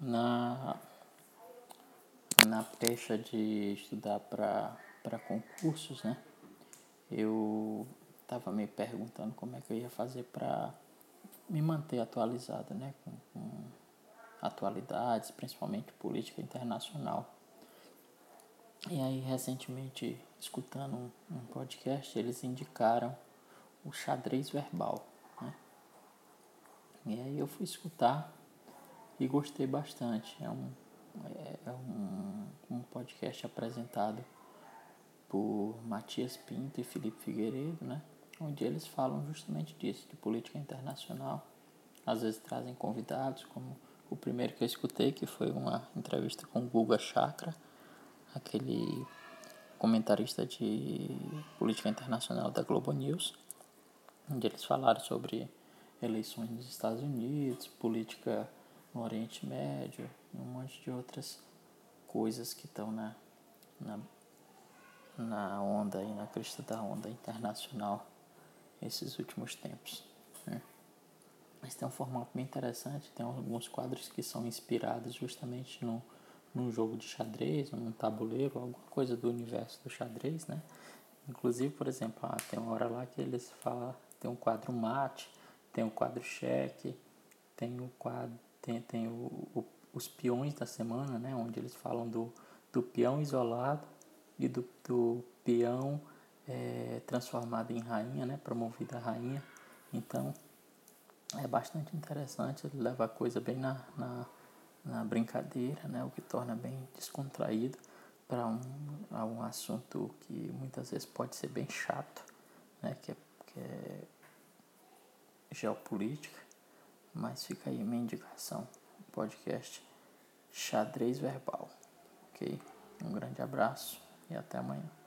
Na, na pecha de estudar para concursos, né? Eu estava me perguntando como é que eu ia fazer para me manter atualizado, né? Com, com atualidades, principalmente política internacional. E aí, recentemente, escutando um, um podcast, eles indicaram o xadrez verbal. Né? E aí eu fui escutar e gostei bastante. É um, é, é um, um podcast apresentado por Matias Pinto e Felipe Figueiredo, né? onde eles falam justamente disso, de política internacional. Às vezes trazem convidados, como o primeiro que eu escutei, que foi uma entrevista com o Guga Chakra, aquele comentarista de política internacional da Globo News, onde eles falaram sobre eleições nos Estados Unidos, política no Oriente Médio um monte de outras coisas que estão na, na, na onda e na crista da onda internacional esses últimos tempos. Né? Mas tem um formato bem interessante, tem alguns quadros que são inspirados justamente no, num jogo de xadrez, num tabuleiro, alguma coisa do universo do xadrez, né? Inclusive, por exemplo, ah, tem uma hora lá que eles falam, tem um quadro mate, tem um quadro cheque, tem o quadro tem, tem o, o, os peões da semana, né? Onde eles falam do, do peão isolado e do, do peão é, transformado em rainha, né? Promovida a rainha. Então, é bastante interessante, ele leva a coisa bem na, na, na brincadeira, né? O que torna bem descontraído para um, um assunto que muitas vezes pode ser bem chato, né? Que é, que é geopolítica. Mas fica aí minha indicação, podcast Xadrez Verbal. Ok? Um grande abraço e até amanhã.